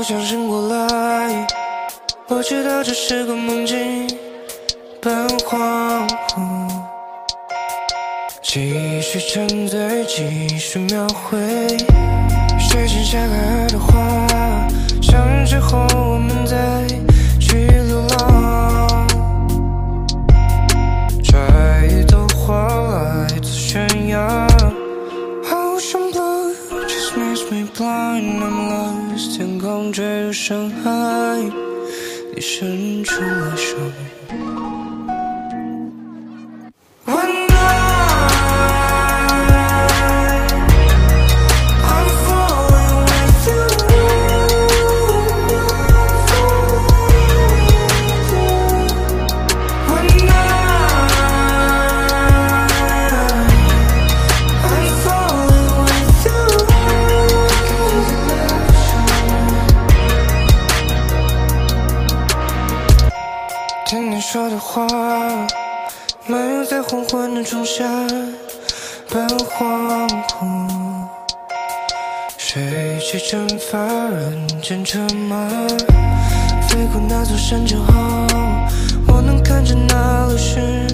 我想醒过来，我知道这是个梦境，半恍惚，继续沉醉，继续描绘，雪前下开的话，像日之后我们。听你说的话，漫游在黄昏的仲夏半荒芜，水汽蒸发，人间车马飞过那座山之后，我能看着那路。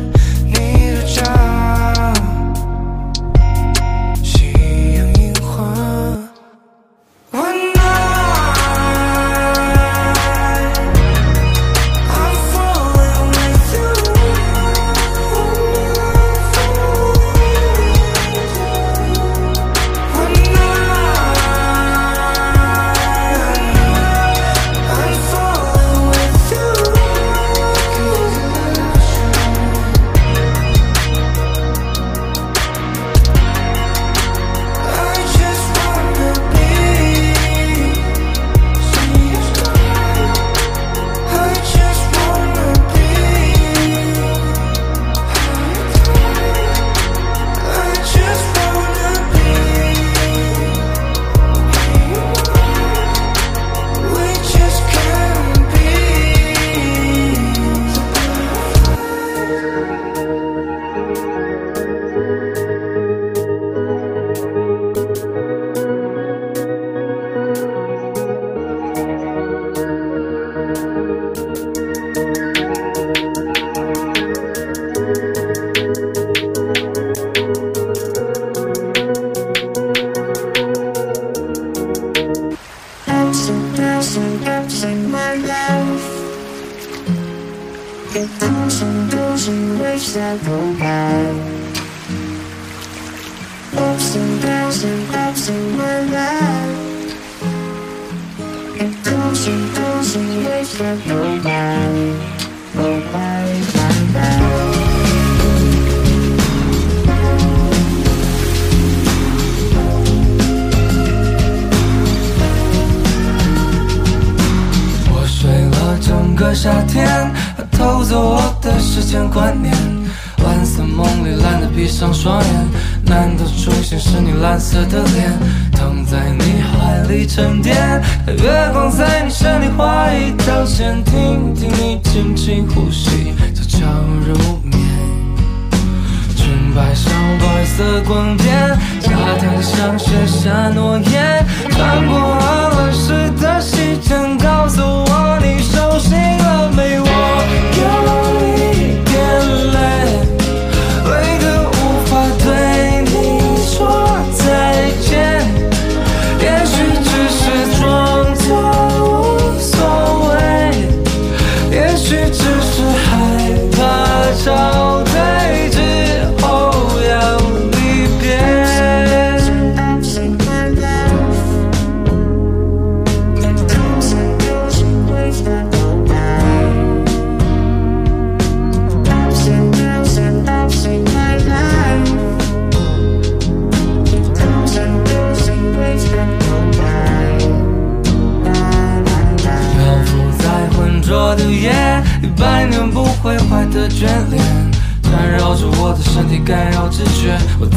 色光点沙滩上写下诺言穿过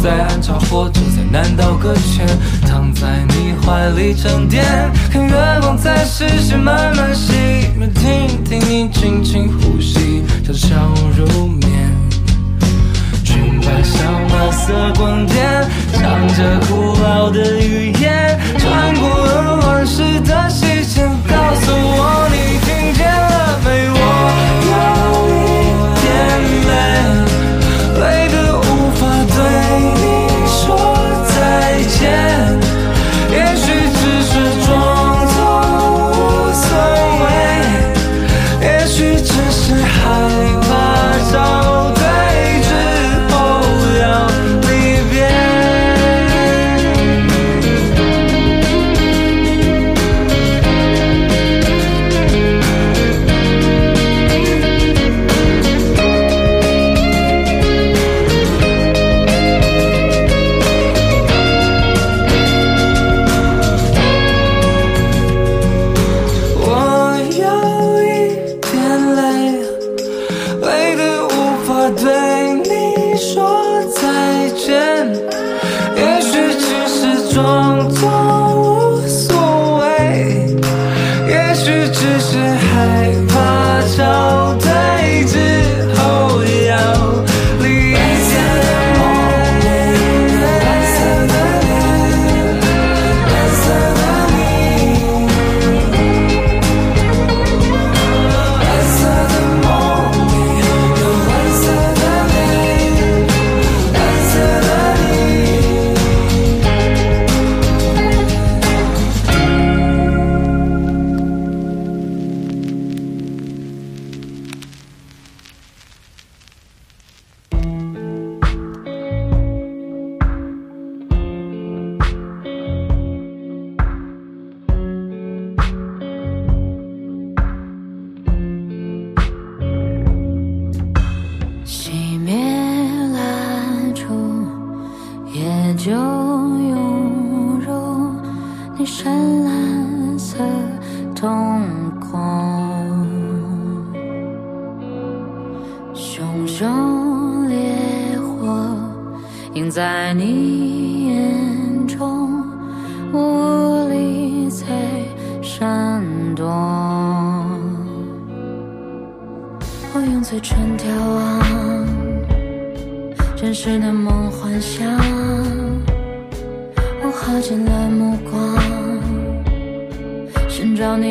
在暗潮或者在南岛搁浅，躺在你怀里沉淀，看月光在视线慢慢熄灭，听听你轻轻呼吸，悄悄入眠，裙摆像白色光点，唱着古老的语言。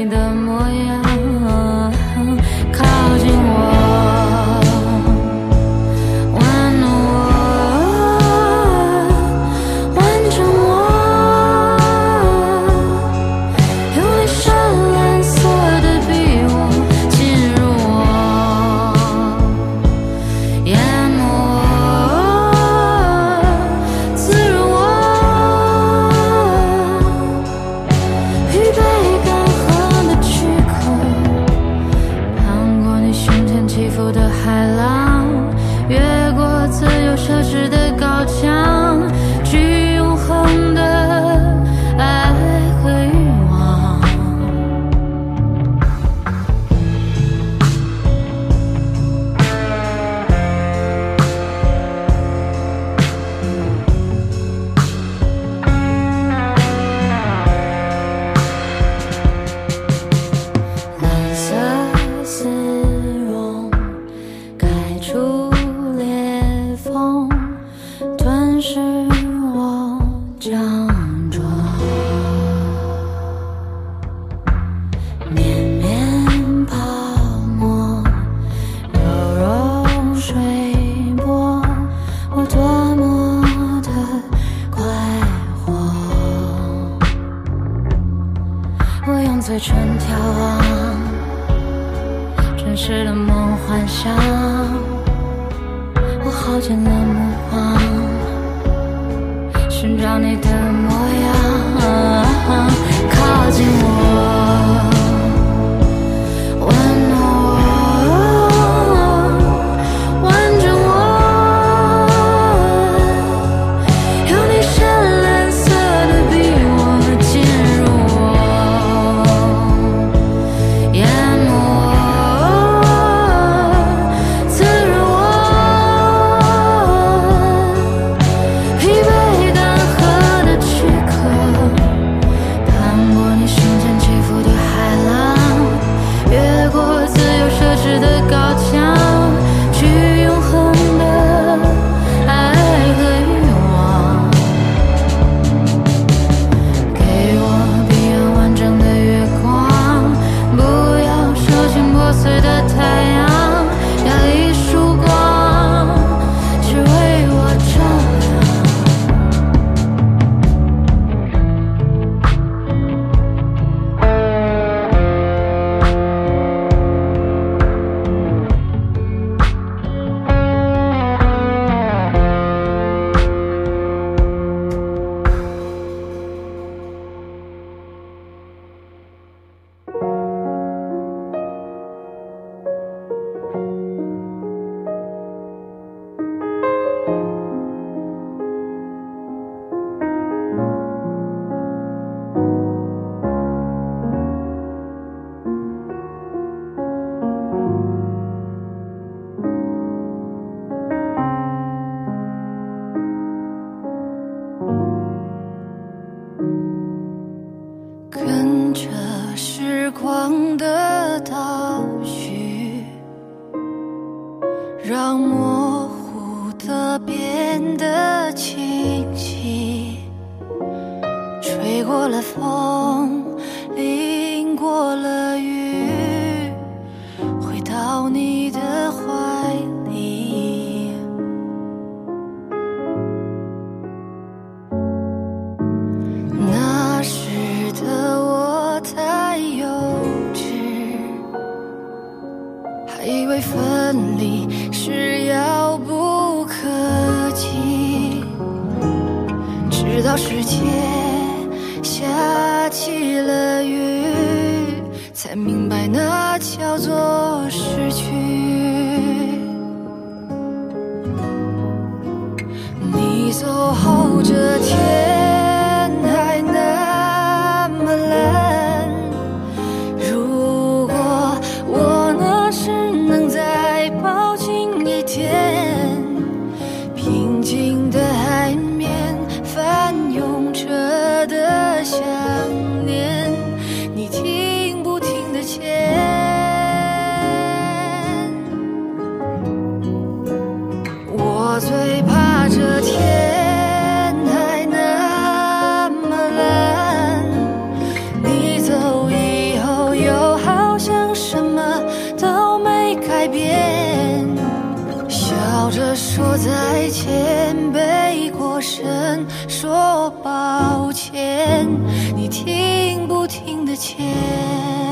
的模样，靠近我，抱歉，你听不听得见？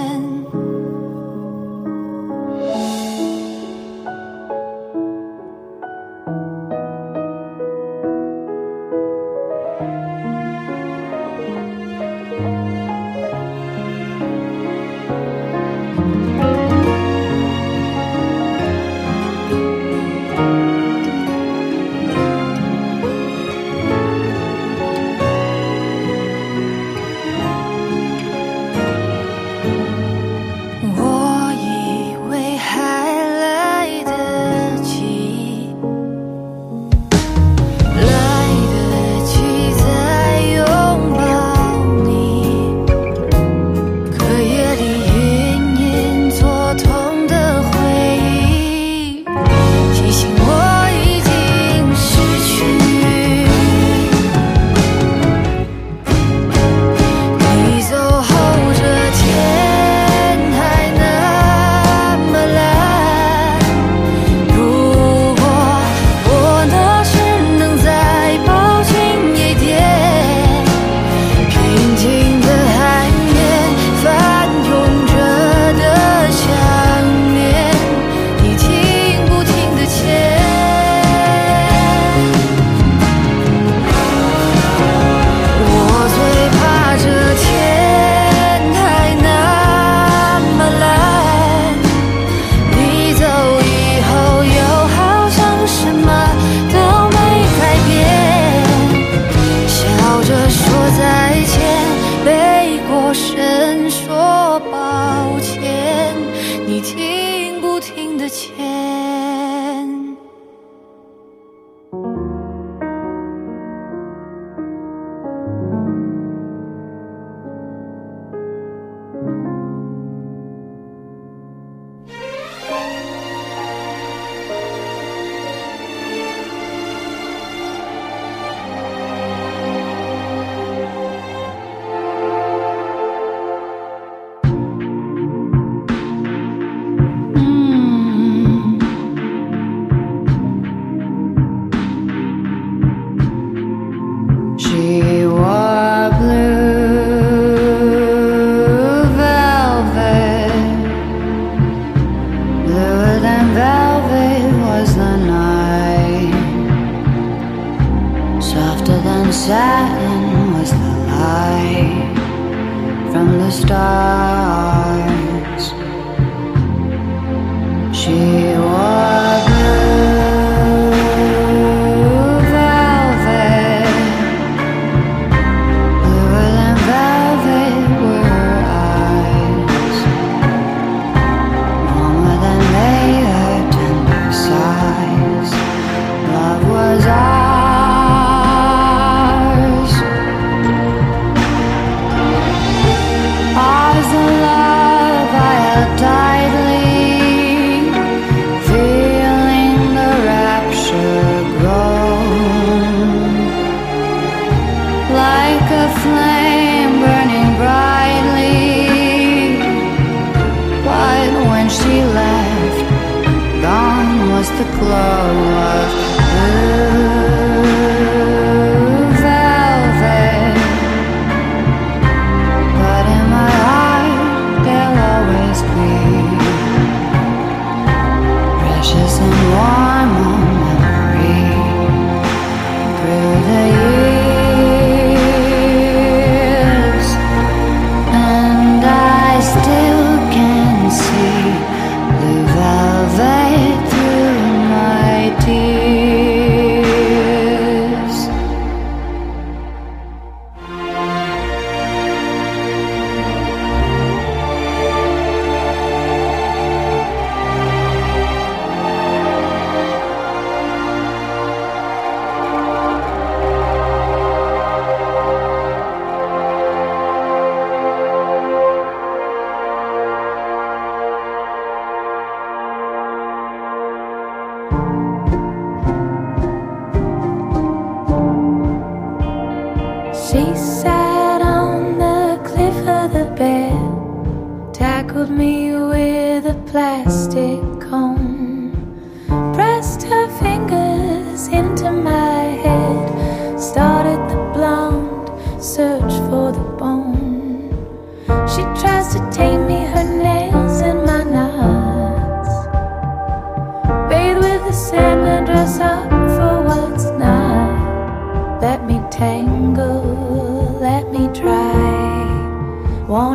Precious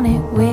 Want it wicked,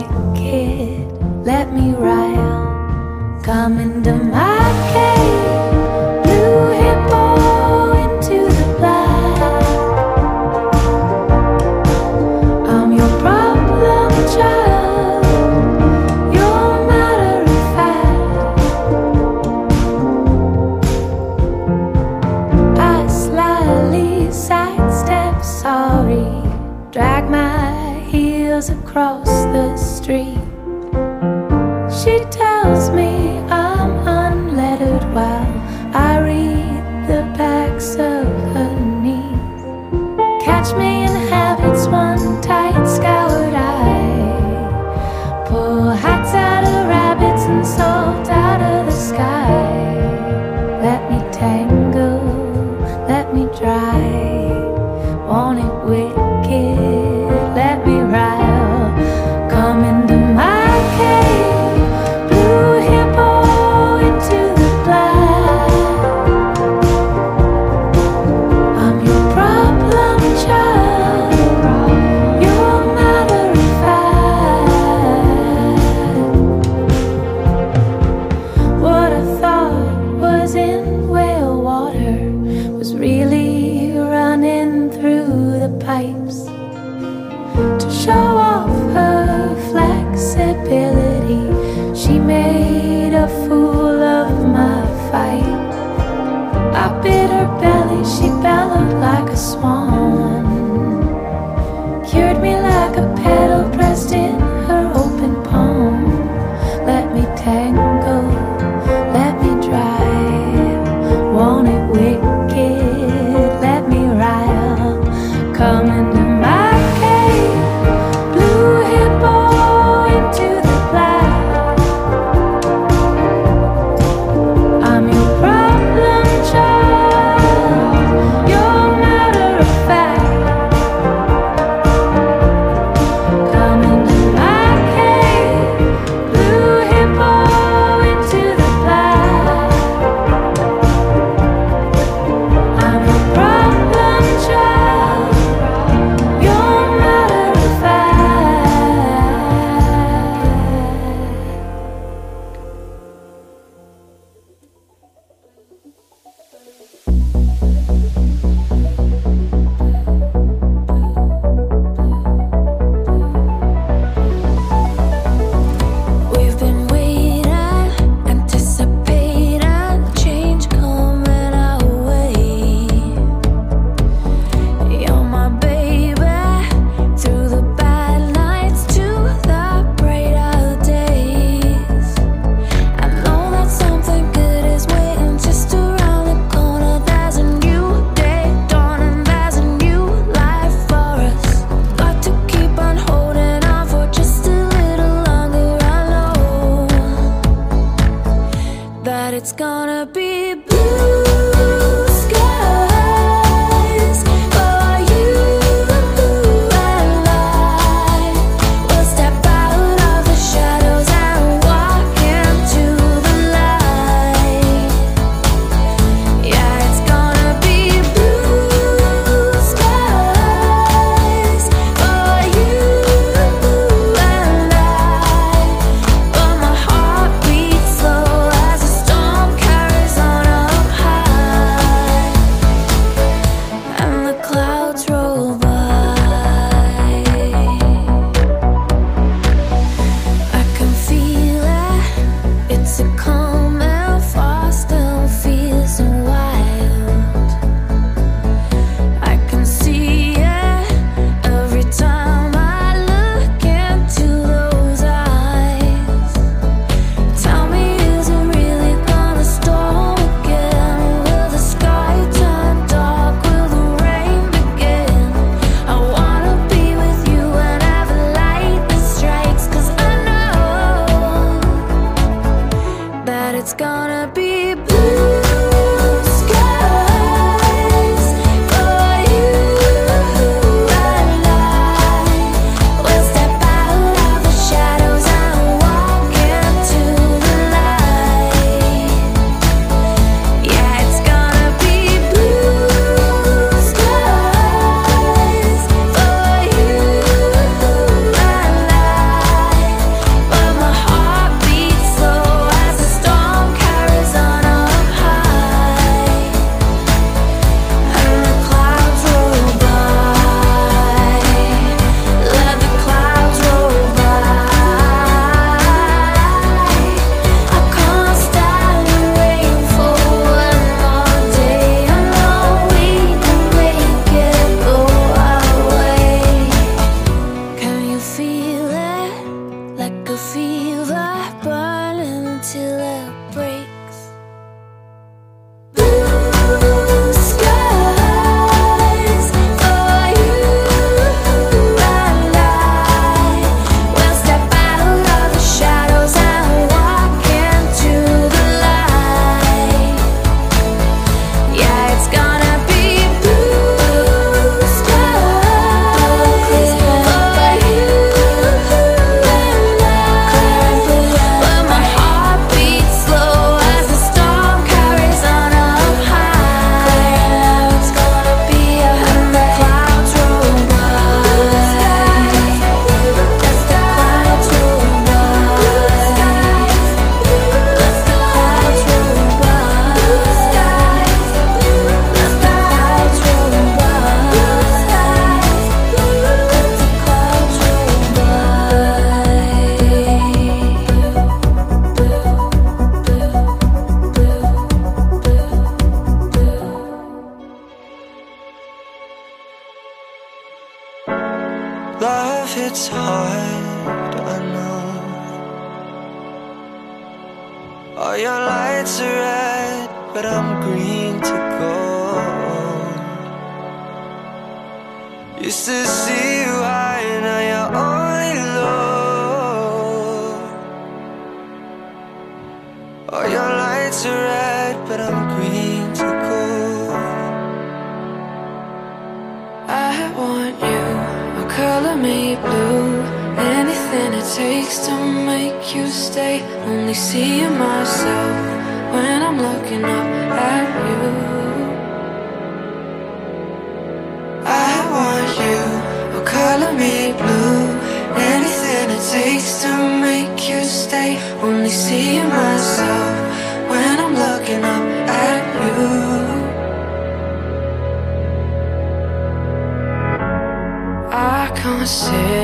myself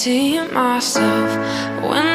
see myself when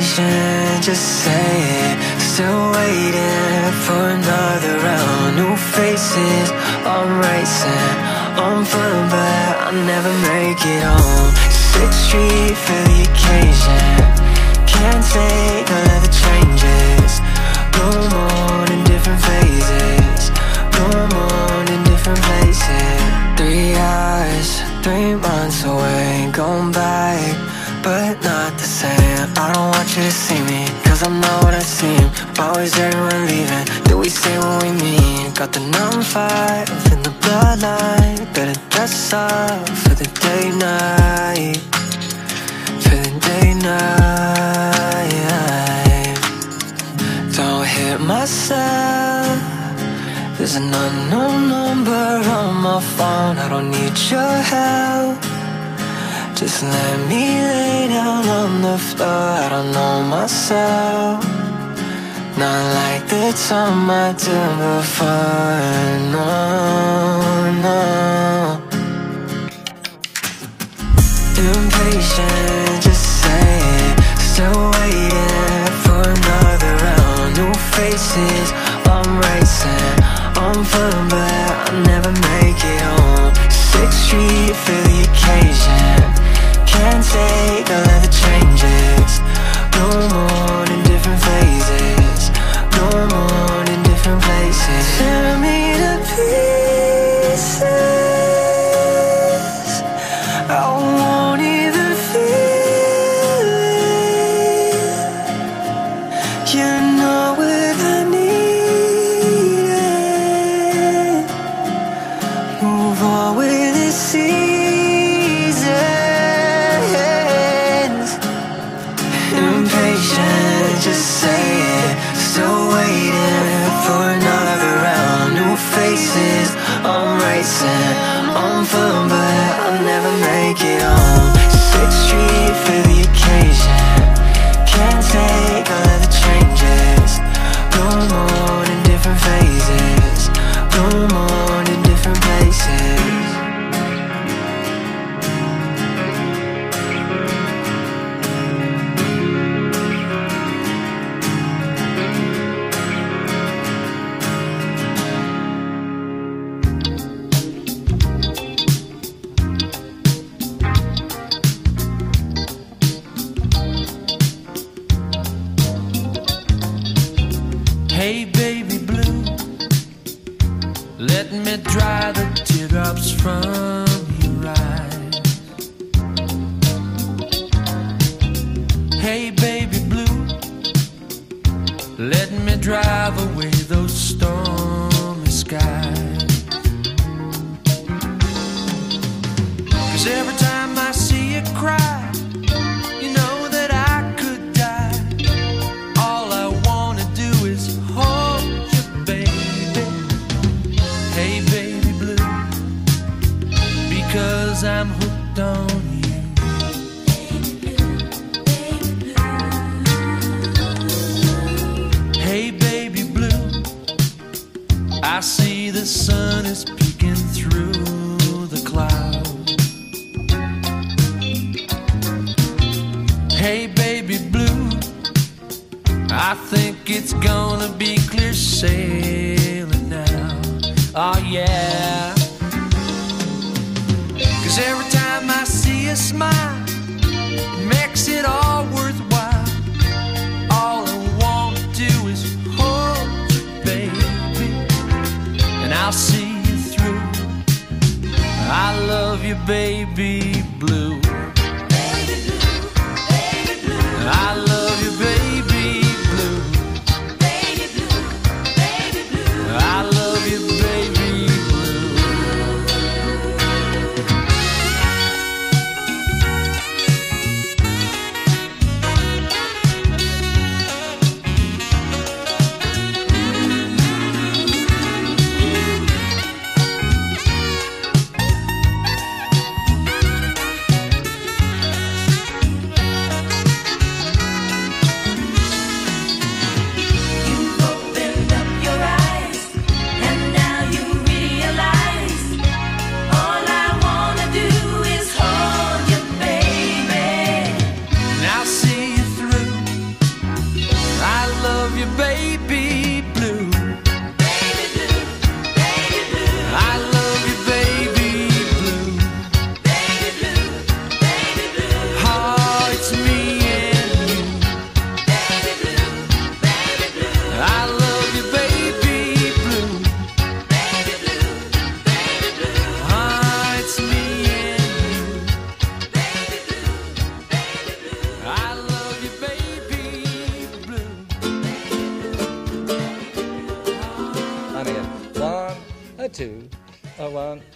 patient, just say it Still waiting for another round. New faces, I'm racing. I'm fine, but i never make it home. Sixth Street for the occasion. Can't take all of the changes. Go on in different phases. Go on in different places. Three hours, three months away. Gone back but not the same. I don't want you to see me, cause I'm not what I seem. Always everyone leaving, do we say what we mean? Got the numb five in the bloodline. Better dress up for the day night. For the day night. Don't hit myself. There's an unknown number on my phone. I don't need your help. Just let me lay down on the floor. I don't know myself. Not like the time I did before. No, no. Impatient, just saying. Still waiting for another round. New faces, I'm racing. I'm firm, but I think it's gonna be clear sailing now. Oh, yeah. Cause every time I see a smile, it makes it all worthwhile. All I wanna do is hold you, baby, and I'll see you through. I love you, baby blue.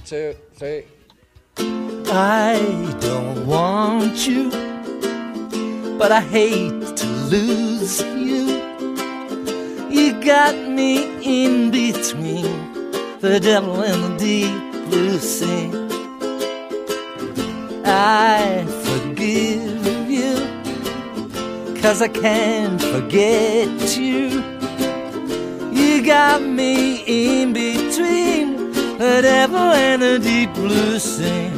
Two, three. I don't want you, but I hate to lose you. You got me in between the devil and the deep blue sea. I forgive you, cause I can't forget you. You got me in between devil and the deep blue sea.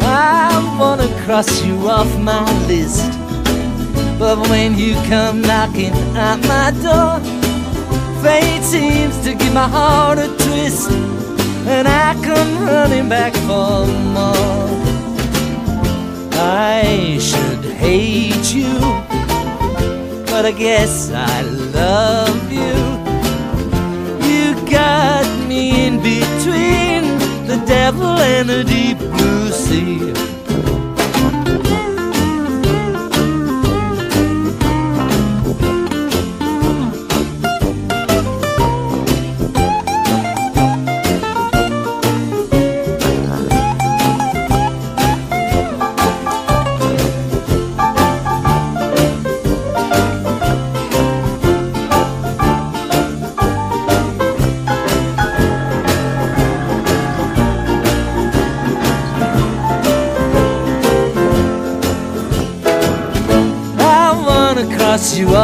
I wanna cross you off my list, but when you come knocking at my door, fate seems to give my heart a twist, and I come running back for more. I should hate you, but I guess I love. You and the deep blue sea.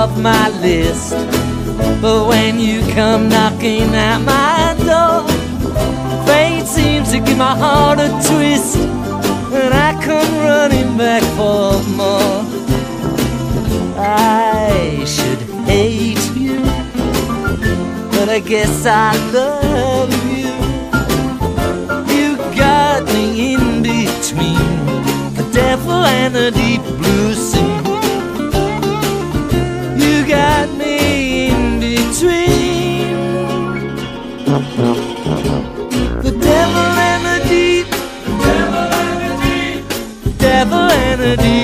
Off my list. But when you come knocking at my door, fate seems to give my heart a twist. And I come running back for more. I should hate you, but I guess I love you. You got me in between the devil and the deep blue sea. Deep,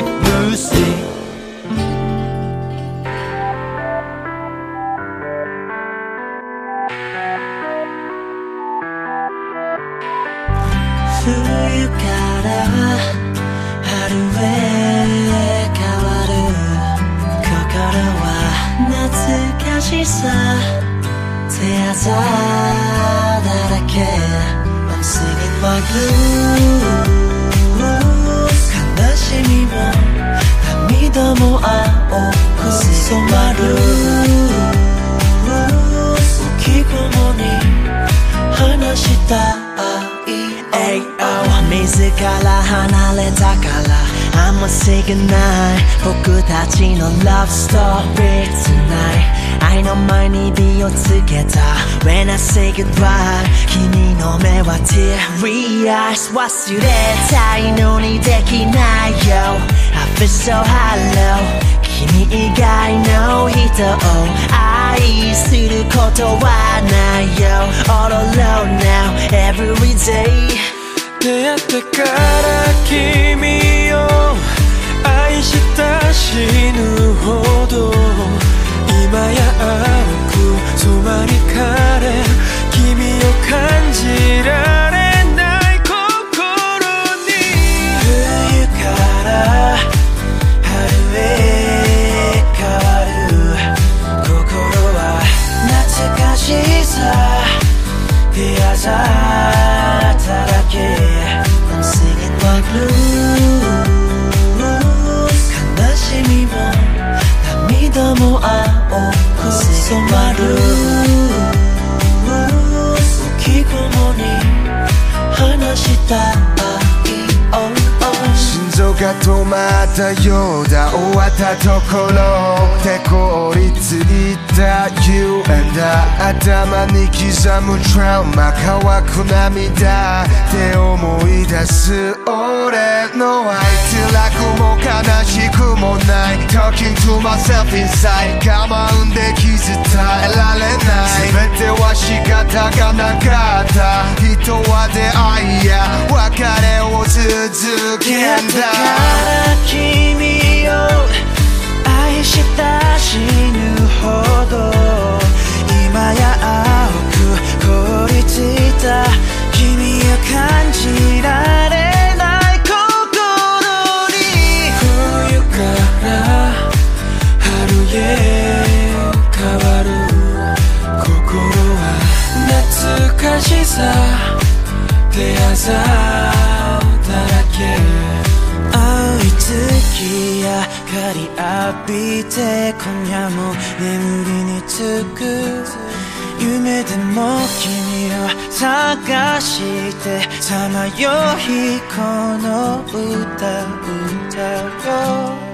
忘れたいのにできないよ I feel so hollow 君以外の人を愛することはないよ All alone now every day 出会ってから君を愛した死ぬほど今や青く染まりかれ君を感じられ ただけ。I'm singing my blues 悲しみも涙も青く染まる。が止まったようだ終わったところで凍りついた You and I 頭に刻むトラウマ乾く涙って思い出す。俺の愛辛くも悲しくもない。Talking to myself inside 我慢で傷絶えられない。全ては仕方がなかった。人は出会いや続けんだから君を愛した死ぬほど今や青く凍りついた君を感じられない心に冬から春へ変わる心は懐かしさ手あざだらけ青い月明かり浴びて今夜も眠りにつく。夢でも君を探してさまよいこの歌歌よ。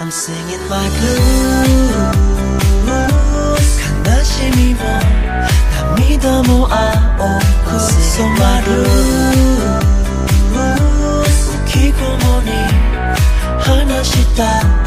I'm singing my blues 悲しみも涙も青く染まる。に話した